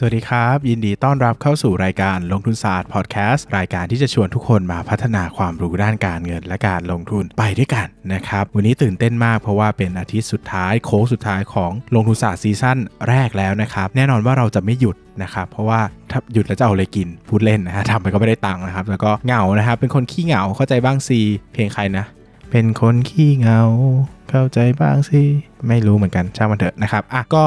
สวัสดีครับ ยินดีต้อนรับเข้าสู่รายการลงทุนศาสตร์พอดแคสต์รายการที่จะชวนทุกคนมาพัฒนาความรู้ด้านการเงินและการลงทุนไปด้วยกันนะครับ วันนี้ตื่นเต้นมากเพราะว่าเป็นอาทิตย์สุดท้ายโค้งสุดท้ายของลงทุนศาสตร์ซีซั่นแรกแล้วนะครับ แน่นอนว่าเราจะไม่หยุดนะครับเพราะว่าถ้าหยุดแล้วจะเอาอะไรกินพูดเล่นนะฮะทำไปก็ไม่ได้ตังค์นะครับ แล้วก็เหงานะครับ เป็นคนขี้เหงาเข้าใจบ้างสิเพลงใครนะ เป็นคนขี้เหงาเข้าใจบ้างสิ ไม่รู้เหมือนกันช่างมันเถอะนะครับ อะก็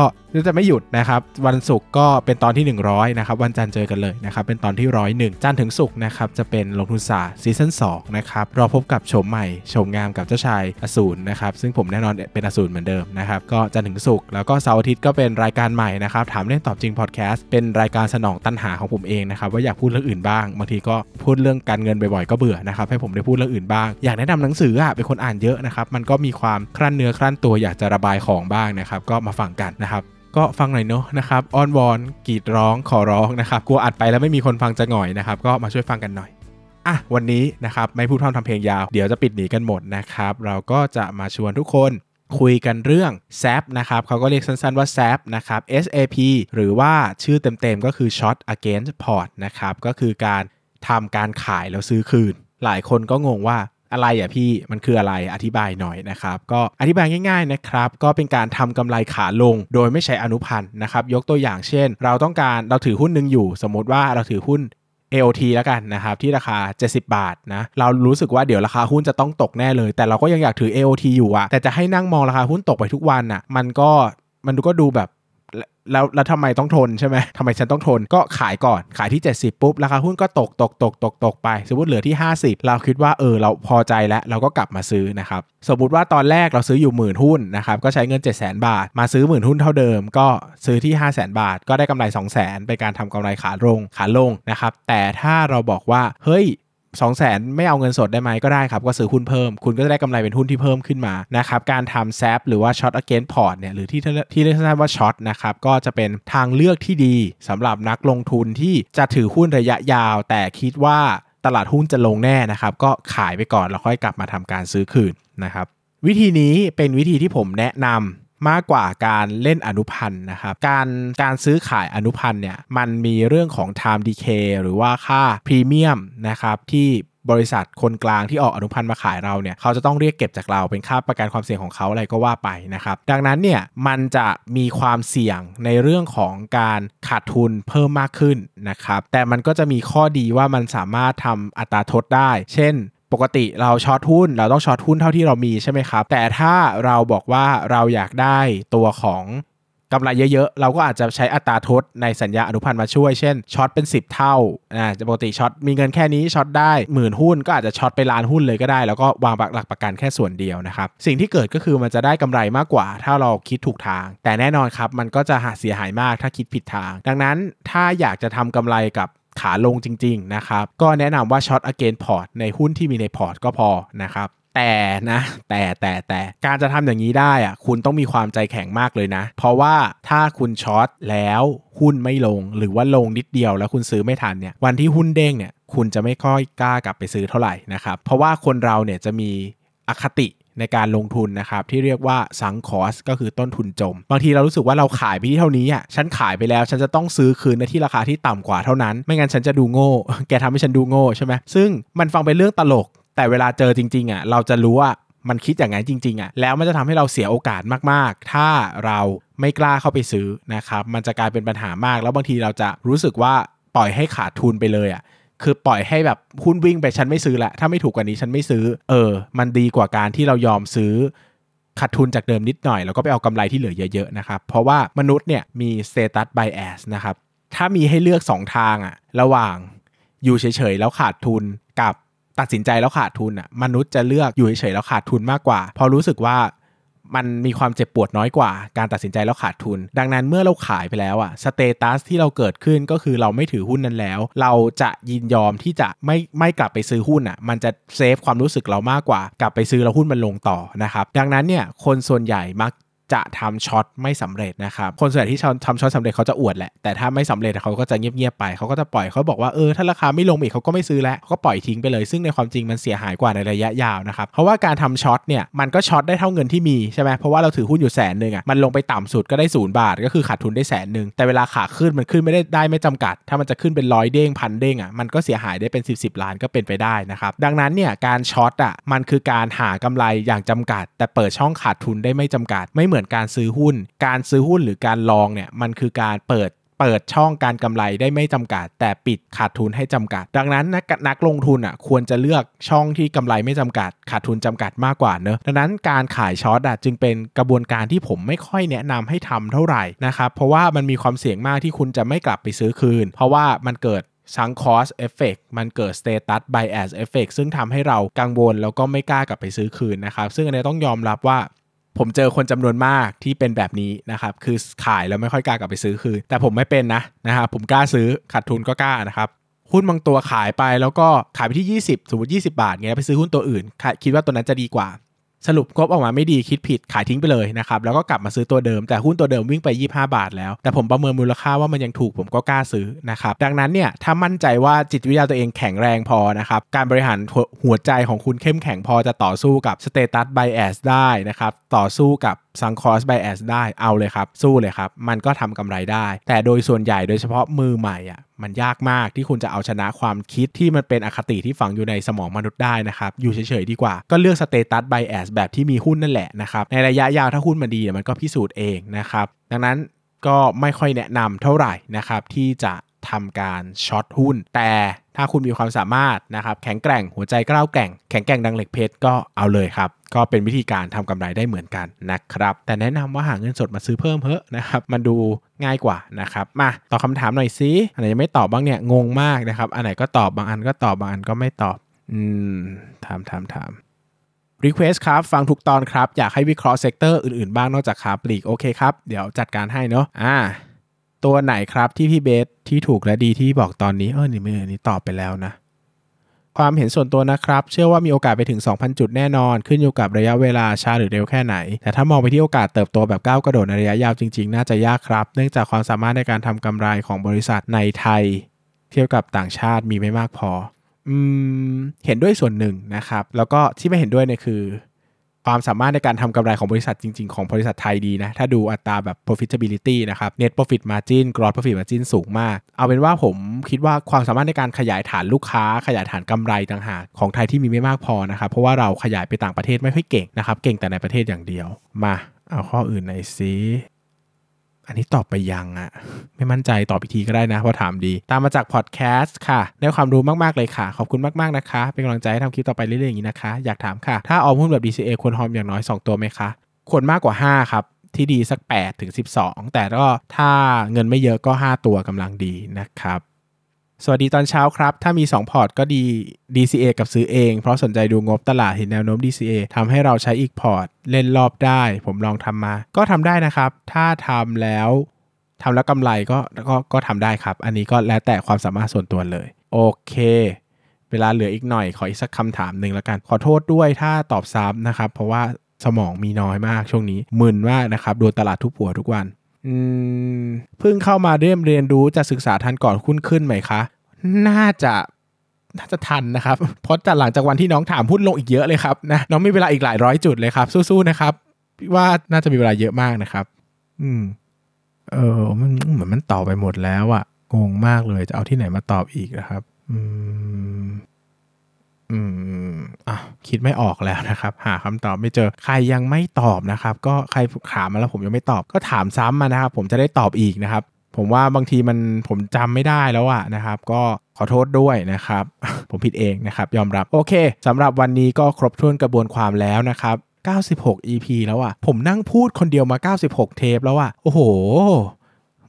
จะไม่หยุดนะครับวันศุกร์ก็เป็นตอนที่ 100นะครับวันจันทร์เจอกันเลยนะครับเป็นตอนที่ร้อยหนึ่งจันทร์ถึงศุกร์นะครับจะเป็นลงทุนศาสตร์ซีซั่น2นะครับรอพบกับโฉมใหม่โฉมงามกับเจ้าชายอสูรนะครับซึ่งผมแน่นอนเป็นอสูรเหมือนเดิมนะครับก็จันทร์ถึงศุกร์แล้วก็เสาร์อาทิตย์ก็เป็นรายการใหม่นะครับถามเล่นตอบจริงพอดแคสต์เป็นรายการสนองตัณหาของผมเองนะครับว่าอยากพูดเรื่องอื่นบ้างบางทีก็พูดเรื่องการเงินบ่อยๆก็เบื่อนะครับให้ผมได้พูดเรื่องอื่นบ้างอยากแนะนำหนังสืออะเป็นคนอ่านเยอะนะครับมันก็มีความครั่นเนื้อครั่นตัวอยากจะระบายของบ้างนะครับก็มาฟังกันนะครับ ก็ฟังหน่อยเนอะนะครับอ้อนวอนกรีดร้องขอร้องนะครับกลัวอัดไปแล้วไม่มีคนฟังจะหง่อยนะครับ ก็มาช่วยฟังกันหน่อยอะวันนี้นะครับไม่พูดพร่ำทำเพลงยาวเดี๋ยวจะปิดหนีกันหมดนะครับ เราก็จะมาชวนทุกคนคุยกันเรื่อง SAP นะครับเขาก็เรียกสั้นๆว่า SAP นะครับ SAP หรือว่าชื่อเต็มๆก็คือ Short Against Port นะครับก็คือการทำการขายแล้วซื้อคืน หลายคนก็งงว่า อะไรอะพี่มันคืออะไรอธิบายหน่อยนะครับ ก็อธิบายง่ายๆนะครับ ก็เป็นการทำกำไรขาลง โดยไม่ใช้อนุพันธ์นะครับ ยกตัวอย่างเช่น เราต้องการเราถือหุ้นหนึ่งอยู่ สมมติว่าเราถือหุ้น AOT แล้วกันนะครับ ที่ราคา 70 บาทนะเรารู้สึกว่าเดี๋ยวราคาหุ้นจะต้องตกแน่เลย แต่เราก็ยังอยากถือ AOT อยู่อะแต่จะให้นั่งมองราคาหุ้นตกไปทุกวันอะมันก็มันก็ดูแบบ แล้วแล้วทำไมต้องทนใช่ไหมทำไมฉันต้องทนก็ขายก่อนขายที่ 70 ปุ๊บ ราคาหุ้นก็ตกตกตกตกตกไป สมมติเหลือที่ 50 เราคิดว่าเออเราพอใจแล้วเราก็กลับมาซื้อนะครับสมมติว่าตอนแรกเราซื้ออยู่หมื่นหุ้นนะครับก็ใช้เงิน 7 0 0 0 0 0 บาท มาซื้อหมื่นหุ้นเท่าเดิม ก็ซื้อที่ 5 0 0 0 0 0 บาท ก็ได้กำไร 2 0 0 0 0 0เป็นการทำกำไรขาลงขาลงนะครับแต่ถ้าเราบอกว่าเฮ้ย 2 0 0 0 0 0ไม่เอาเงินสดได้ไหมก็ได้ครับ ก็ซื้อหุ้นเพิ่ม คุณก็จะได้กำไรเป็นหุ้นที่เพิ่มขึ้นมานะครับการทำแซฟหรือว่า Short Against Port เนี่ยหรือที่ที่เรียกสั้นว่า Short นะครับก็จะเป็นทางเลือกที่ดีสำหรับนักลงทุนที่จะถือหุ้นระยะยาว แต่คิดว่าตลาดหุ้นจะลงแน่นะครับก็ขายไปก่อนแล้วค่อยกลับมาทำการซื้อคืนนะครับวิธีนี้เป็นวิธีที่ผมแนะนำ มากกว่าการเล่นอนุพันธ์นะครับ การการซื้อขายอนุพันธ์เนี่ยมันมีเรื่องของ time decay หรือว่าค่าพรีเมียมนะครับที่บริษัทคนกลางที่ออกอนุพันธ์มาขายเราเนี่ยเขาจะต้องเรียกเก็บจากเราเป็นค่าประกันความเสี่ยงของเขาอะไรก็ว่าไปนะครับ ดังนั้นเนี่ยมันจะมีความเสี่ยงในเรื่องของการขาดทุนเพิ่มมากขึ้นนะครับ แต่มันก็จะมีข้อดีว่ามันสามารถทำอัตราทดได้ เช่น ปกติเรา short หุ้นเราต้อง short หุ้นเท่าที่เรามีใช่ไหมครับ แต่ถ้าเราบอกว่าเราอยากได้ตัวของกำไรเยอะๆ เราก็อาจจะใช้อัตราทดในสัญญาอนุพันธ์มาช่วย เช่น short เป็น 10 เท่าอ่าปกติ short มีเงินแค่นี้ short ได้หมื่นหุ้นก็อาจจะ short ไปล้านหุ้นเลยก็ได้ แล้วก็วางหลักประกันแค่ส่วนเดียวนะครับ สิ่งที่เกิดก็คือมันจะได้กำไรมากกว่า ถ้าเราคิดถูกทาง แต่แน่นอนครับ มันก็จะหาเสียหายมากถ้าคิดผิดทาง ดังนั้นถ้าอยากจะทำกำไรกับ ขาลงจริง ๆ นะครับ ก็แนะนำว่าช็อต again port ในหุ้นที่มีในพอร์ตก็พอนะครับแต่นะแต่แต่แต่การจะทำอย่างนี้ได้อะคุณต้องมีความใจแข็งมากเลยนะ เพราะว่าถ้าคุณ short แล้วหุ้นไม่ลงหรือว่าลงนิดเดียวแล้วคุณซื้อไม่ทันเนี่ยวันที่หุ้นเด้งเนี่ยคุณจะไม่ค่อยกล้ากลับไปซื้อเท่าไหร่นะครับเพราะว่าคนเราเนี่ยจะมีอคติ ในการลงทุนนะครับที่เรียกว่า sunk cost ก็คือต้นทุนจม บางทีเรารู้สึกว่าเราขายไปที่เท่านี้อะฉันขายไปแล้ว ฉันจะต้องซื้อคืนในที่ราคาที่ต่ำกว่าเท่านั้น ไม่งั้นฉันจะดูโง่ แกทำให้ฉันดูโง่ใช่ไหมซึ่งมันฟังเป็นเรื่องตลก แต่เวลาเจอจริงๆอะเราจะรู้ว่ามันคิดอย่างนั้นจริงๆอะแล้วมันจะทำให้เราเสียโอกาสมากๆ ถ้าเราไม่กล้าเข้าไปซื้อนะครับมันจะกลายเป็นปัญหามาก แล้วบางทีเราจะรู้สึกว่าปล่อยให้ขาดทุนไปเลยอะ คือปล่อยให้แบบหุ้นวิ่งไปฉันไม่ซื้อละถ้าไม่ถูกกว่านี้ฉันไม่ซื้อ เออ มันดีกว่าการที่เรายอมซื้อขาดทุนจากเดิมนิดหน่อย แล้วก็ไปเอากำไรที่เหลือเยอะๆนะครับ เพราะว่ามนุษย์เนี่ยมี status bias นะครับ ถ้ามีให้เลือก 2 ทางอะระหว่างอยู่เฉยๆแล้วขาดทุนกับตัดสินใจแล้วขาดทุนอะมนุษย์จะเลือกอยู่เฉยๆแล้วขาดทุนมากกว่าพราะรู้สึกว่า มันมีความเจ็บปวดน้อยกว่า การตัดสินใจแล้วขาดทุน ดังนั้นเมื่อเราขายไปแล้วอะสเตตัสที่เราเกิดขึ้นก็คือเราไม่ถือหุ้นนั้นแล้ว เราจะยินยอมที่จะไม่ไม่กลับไปซื้อหุ้นอะมันจะเซฟความรู้สึกเรามากกว่ากลับไปซื้อแล้วหุ้นมันลงต่อนะครับดังนั้นเนี่ยคนส่วนใหญ่มัก จะทำ short ไม่สำเร็จนะครับคนส่วนใหญ่ที่ทำ short สำเร็จเขาจะอวดแหละแต่ถ้าไม่สำเร็จเขาก็จะเงียบๆไปเขาก็จะปล่อยเขาบอกว่าเออถ้าราคาไม่ลงอีกเขาก็ไม่ซื้อแล้วเขาก็ปล่อยทิ้งไปเลย ซึ่งในความจริงมันเสียหายกว่าในระยะยาวนะครับเพราะว่าการทำ short เนี่ยมันก็ short ได้เท่าเงินที่มีใช่ไหมเพราะว่าเราถือหุ้นอยู่แสนหนึ่งอะมันลงไปต่ำสุดก็ได้ศูนย์บาท ก็คือขาดทุนได้แสนหนึ่งแต่เวลาขาขึ้นมันขึ้นไม่ได้ได้ไม่จำกัด ถ้ามันจะขึ้นเป็นร้อยเด้งพันเด้งอะมันก็เสียหายได้เป็น 10ๆล้านก็เป็นไปได้นะครับดังนั้นเนี่ยการ short อะมันคือการหากำไรอย่างจำกัด แต่เปิดช่องขาดทุนได้ไม่จำกัดไม่เหมือนการซื้อหุ้น การซื้อหุ้นหรือการ long เนี่ยมันคือการเปิดเปิดช่องการกำไรได้ไม่จำกัด แต่ปิดขาดทุนให้จำกัด ดังนั้นนักนักลงทุนอะควรจะเลือกช่องที่กำไรไม่จำกัด ขาดทุนจำกัดมากกว่าเนอะดังนั้นการขาย short อะจึงเป็นกระบวนการที่ผมไม่ค่อยแนะนำให้ทำเท่าไหร่นะครับเพราะว่ามันมีความเสี่ยงมากที่คุณจะไม่กลับไปซื้อคืน เพราะว่ามันเกิด sunk cost effect มันเกิด status bias effect ซึ่งทำให้เรากังวลแล้วก็ไม่กล้ากลับไปซื้อคืนนะครับ ซึ่งอันนี้ต้องยอมรับว่า ผมเจอคนจำนวนมากที่เป็นแบบนี้นะครับคือขายแล้วไม่ค่อยกล้ากลับไปซื้อคืนแต่ผมไม่เป็นนะนะครับผมกล้าซื้อขาดทุนก็กล้านะครับหุ้นบางตัวขายไปแล้วก็ขายไปที่ 20 สมมติ 20 บาทเงี้ยไปซื้อหุ้นตัวอื่น คิดว่าตัวนั้นจะดีกว่า สรุปงบออกมาไม่ดีคิดผิดขายทิ้งไปเลยนะครับ แล้วก็กลับมาซื้อตัวเดิมแต่หุ้นตัวเดิมวิ่งไป 25 บาทแล้ว แต่ผมประเมินมูลค่าว่ามันยังถูกผมก็กล้าซื้อนะครับ ดังนั้นเนี่ยถ้ามั่นใจว่าจิตวิทยาตัวเองแข็งแรงพอนะครับ การบริหารหัวใจของคุณเข้มแข็งพอจะต่อสู้กับ status bias ได้นะครับ ต่อสู้กับ sunk cost bias ได้เอาเลยครับ สู้เลยครับ มันก็ทำกำไรได้ แต่โดยส่วนใหญ่โดยเฉพาะมือใหม่อะ มันยากมากที่คุณจะเอาชนะความคิดที่มันเป็นอคติที่ฝังอยู่ในสมองมนุษย์ได้นะครับอยู่เฉยๆดีกว่าก็เลือก status bias แบบที่มีหุ้นนั่นแหละนะครับในระยะยาวถ้าหุ้นมันดีมันก็พิสูจน์เองนะครับดังนั้นก็ไม่ค่อยแนะนำเท่าไหร่นะครับที่จะทำการ short หุ้น แต่ ถ้าคุณมีความสามารถนะครับแข็งแกร่งหัวใจกล้าแกร่ง แข็งแกร่งดังเหล็กเพชรก็เอาเลยครับ ก็เป็นวิธีการทำกำไรได้เหมือนกันนะครับ แต่แนะนำว่าหาเงินสดมาซื้อเพิ่มเถอะนะครับมันดูง่ายกว่านะครับมาตอบคำถามหน่อยซิอันไหนยังไม่ตอบบ้างเนี่ยงงมากนะครับอันไหนก็ตอบบางอันก็ตอบบางอันก็ไม่ตอบอืมถามถามถาม Request ครับ ฟังทุกตอนครับ อยากให้วิเคราะห์ sector อื่นๆ บ้างนอกจากค้าปลีก โอเคครับ เดี๋ยวจัดการให้เนาะอ่า ตัวไหนครับที่พี่เบสที่ถูกและดีที่บอกตอนนี้ เออนี่มือนี้ตอบไปแล้วนะ ความเห็นส่วนตัวนะครับ เชื่อว่ามีโอกาสไปถึง 2,000 จุดแน่นอน ขึ้นอยู่กับระยะเวลาช้าหรือเร็วแค่ไหน แต่ถ้ามองไปที่โอกาสเติบโตแบบก้าวกระโดดในระยะยาวจริงๆ น่าจะยากครับ เนื่องจากความสามารถในการทำกำไรของบริษัทในไทย เทียบกับต่างชาติมีไม่มากพอ อืม เห็นด้วยส่วนหนึ่งนะครับ แล้วก็ที่ไม่เห็นด้วยเนี่ยคือ ความสามารถในการทำกำไรของบริษัทจริง ๆ ของบริษัทไทยดีนะ ถ้าดูอัตราแบบ profitability นะครับ net profit margin gross profit margin สูงมาก เอาเป็นว่าผมคิดว่าความสามารถในการขยายฐานลูกค้า ขยายฐานกำไรต่างหากของไทยที่มีไม่มากพอนะครับ เพราะว่าเราขยายไปต่างประเทศไม่ค่อยเก่งนะครับ เก่งแต่ในประเทศอย่างเดียว มาเอาข้ออื่นหน่อยสิ อันนี้ตอบไปยังอะไม่มั่นใจตอบอีกทีก็ได้นะเพราะถามดี ตามมาจากพอดแคสต์ค่ะ ได้ความรู้มากๆเลยค่ะ ขอบคุณมาก ๆ นะคะ เป็นกำลังใจให้ทำคลิปต่อไปเรื่อยๆอย่างนี้นะคะ อยากถามค่ะ ถ้าออมหุ้นแบบ DCA ควรหอมอย่างน้อย 2 ตัวไหมคะควรมากกว่า 5 ครับ ที่ดีสัก8ถึง12 แต่ก็ถ้าเงินไม่เยอะก็ 5 ตัวกำลังดีนะครับ สวัสดีตอนเช้าครับ ถ้ามี 2 พอร์ตก็ดี DCA กับซื้อเอง เพราะสนใจดูงบตลาดเห็นแนวโน้ม DCA ทำให้เราใช้อีกพอร์ต เล่นรอบได้ ผมลองทำมา ก็ทำได้นะครับ ถ้าทำแล้วทำแล้วกำไรก็ก็ก็ทำได้ครับ อันนี้ก็แล้วแต่ความสามารถส่วนตัวเลย โอเค เวลาเหลืออีกหน่อยขออีกสักคำถามหนึ่งแล้วกัน ขอโทษด้วยถ้าตอบซ้ำนะครับ เพราะว่าสมองมีน้อยมากช่วงนี้มึนมากนะครับ โดนตลาดทุบหัวทุกวัน เพิ่งเข้ามาเรียนเรียนรู้จะศึกษาทันก่อนคุ้นขึ้นไหมคะ น่าจะน่าจะทันนะครับ เพราะจากหลังจากวันที่น้องถามหุ้นลงอีกเยอะเลยครับนะน้องมีเวลาอีกหลายร้อยจุดเลยครับ สู้ๆนะครับว่าน่าจะมีเวลาเยอะมากนะครับ อืม เออ มันเหมือนมันตอบไปหมดแล้วอะงงมากเลยจะเอาที่ไหนมาตอบอีกนะครับ อืม อืมอะคิดไม่ออกแล้วนะครับ หาคำตอบไม่เจอใครยังไม่ตอบนะครับ ก็ใครถามมาแล้วผมยังไม่ตอบก็ถามซ้ำมานะครับ ผมจะได้ตอบอีกนะครับ ผมว่าบางทีมันผมจำไม่ได้แล้วอะนะครับ ก็ขอโทษด้วยนะครับ ผมผิดเองนะครับ ยอมรับโอเคสำหรับวันนี้ก็ครบถ้วนกระบวนความแล้วนะครับ96 EP แล้วอะผมนั่งพูดคนเดียวมา 96 เทปแล้วอะโอ้โห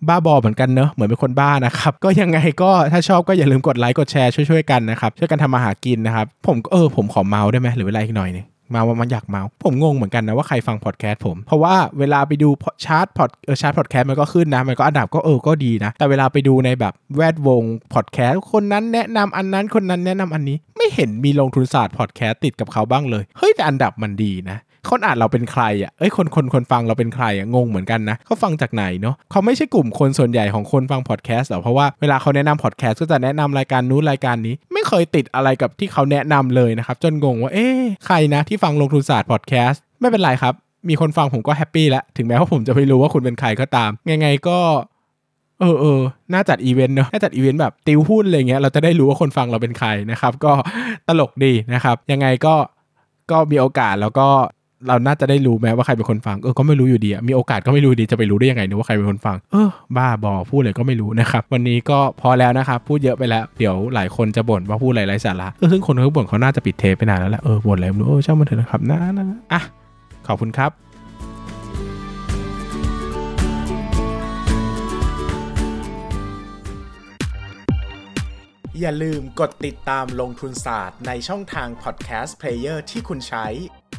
บ้าบอเหมือนกันเนอะเหมือนเป็นคนบ้านะครับก็ยังไงก็ถ้าชอบก็อย่าลืมกดไลค์กดแชร์ช่วยๆกันนะครับช่วยกันทำมาหากินนะครับผมเออผมขอเมาส์ได้ไหมหรือเวลาอีกหน่อยนึงมาว่ามันอยากเมาผมงงเหมือนกันนะว่าใครฟังพอดแคสต์ผม เพราะว่าเวลาไปดูชาร์ตพอดเออชาร์ตพอดแคสต์มันก็ขึ้นนะ มันก็อันดับก็เออก็ดีนะ แต่เวลาไปดูในแบบแวดวงพอดแคสต์คนนั้นแนะนำอันนั้นคนนั้นแนะนำอันนี้ ไม่เห็นมีลงทุนศาสตร์พอดแคสต์ติดกับเขาบ้างเลย เฮ้ยแต่อันดับมันดีนะ คนอ่านเราเป็นใครอะเอ้ยคนคนคนฟังเราเป็นใครอะงงเหมือนกันนะเขาฟังจากไหนเนาะเขาไม่ใช่กลุ่มคนส่วนใหญ่ของคนฟังพอดแคสต์หรอเพราะว่าเวลาเขาแนะนำพอดแคสต์ก็จะแนะนำรายการนู้นรายการนี้ ไม่เคยติดอะไรกับที่เขาแนะนำเลยนะครับจนงงว่าเอ๊ะใครนะที่ฟังลงทุนศาสตร์พอดแคสต์ไม่เป็นไรครับมีคนฟังผมก็แฮปปี้แล้วถึงแม้ว่าผมจะไม่รู้ว่าคุณเป็นใครก็ตามยังไงก็เออเออน่าจัดอีเวนต์เนอะน่าจัดอีเวนต์แบบติวหุ้นอะไรเงี้ย เราจะได้รู้ว่าคนฟังเราเป็นใครนะครับ ก็ตลกดีนะครับ ยังไงก็ก็มีโอกาสแล้วก็ เราน่าจะได้รู้แม้ว่าใครเป็นคนฟังเออก็ไม่รู้อยู่ดีอะมีโอกาสก็ไม่รู้ดีจะไปรู้ได้ยังไงนะว่าใครเป็นคนฟัง เออบ้าบอพูดเลยก็ไม่รู้นะครับวันนี้ก็พอแล้วนะครับพูดเยอะไปแล้วเดี๋ยวหลายคนจะบ่นว่าพูดไรไร้สาระเออซึ่งคนเขาบ่นเขาน่าจะปิดเทปไปนานแล้วแหละเออบ่นอะไรไม่รู้เออช่างมันเถอะนะครับนะนะอะขอบคุณครับอย่าลืมกดติดตามลงทุนศาสตร์ในช่องทางพอดแคสต์เพลเยอร์ที่คุณใช้